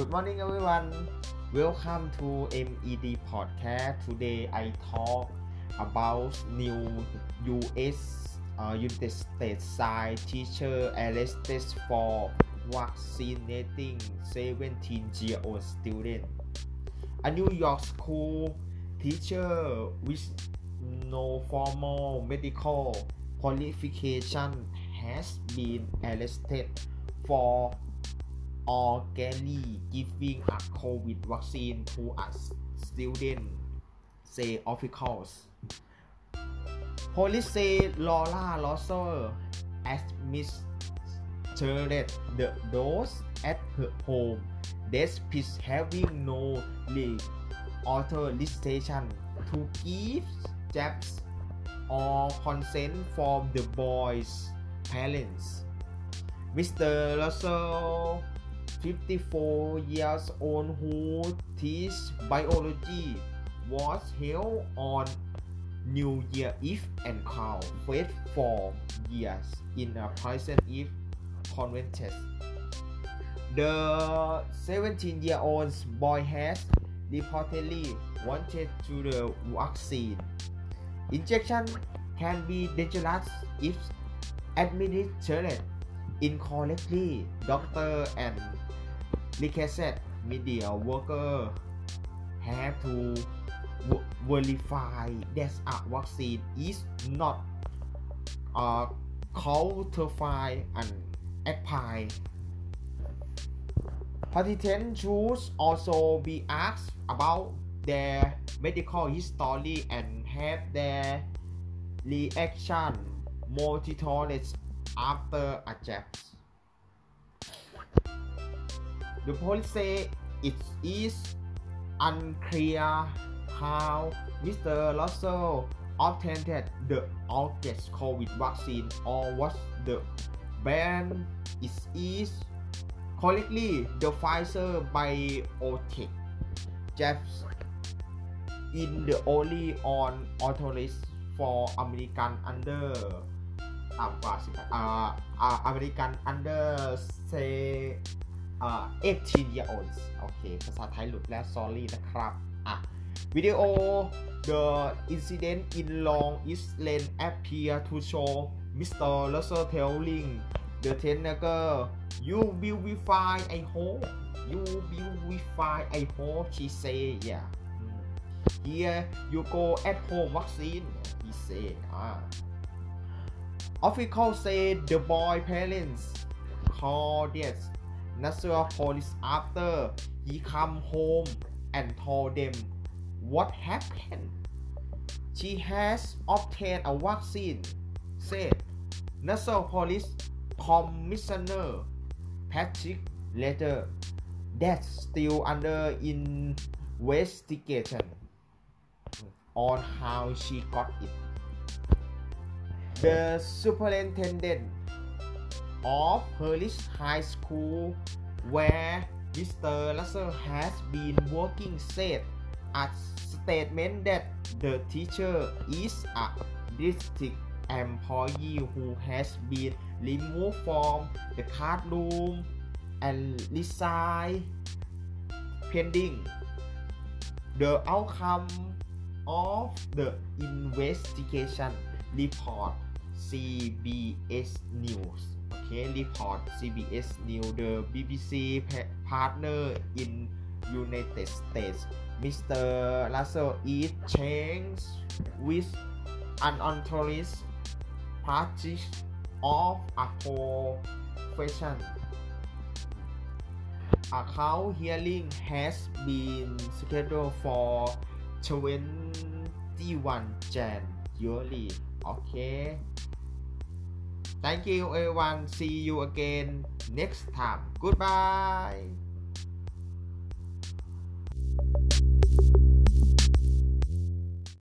Good morning, everyone. Welcome to MED Podcast. Today, I talk about new U.S. Uh, United States science teacher arrested for vaccinating 17-year-old student. A New York school teacher with no formal medical qualification has been arrested for orally giving a COVID vaccine to a student, say officials. Police say Laura Losser administered the dose at her home despite having no authorization to give jabs or consent from the boy's parents. Mr. Russell, 54 years old, who teaches biology, was held on New Year Eve and Cow faced for years in a prison if convicted. The 17-year-old boy has reportedly wanted to the vaccine. Injection can be dangerous if administered incorrectly. Doctor and licensed media worker have to verify that a vaccine is not uh, counterfeit and expired. Participants should also be asked about their medical history and have their reaction monitored after a jab. The police say it is unclear how Mr. Russell obtained the August COVID vaccine or what the brand is Correctly, the Pfizer BioNTech Jeffs in the only on authorized for American under ต่ำกว่า10อ่าอเมริกัน uh, uh, under say 18 year olds โอเค ภาษาไทยหลุดแล้ว sorry นะครับ อะ วิดีโอ the incident in Long Island appear to show Mr. Russell telling the teenager you will be fine I hope you will be fine I hope she say yeah here you go at home vaccine he say ah official say the boy parents call this Nassau police after he come home and told them what happened. She has obtained a vaccine, said Nassau Police Commissioner Patrick Ryder. That's still under investigation on how she got it. The superintendent of Hewlett High School, where Mr. Russell has been working, said a statement that the teacher is a district employee who has been removed from the classroom and resigned pending the outcome of the investigation report CBS News okay report CBS News the BBC partner in United States Mr. Russell is changed with unauthorized practice of a profession a court hearing has been scheduled for 21 January okay Thank you everyone. See you again next time. Goodbye.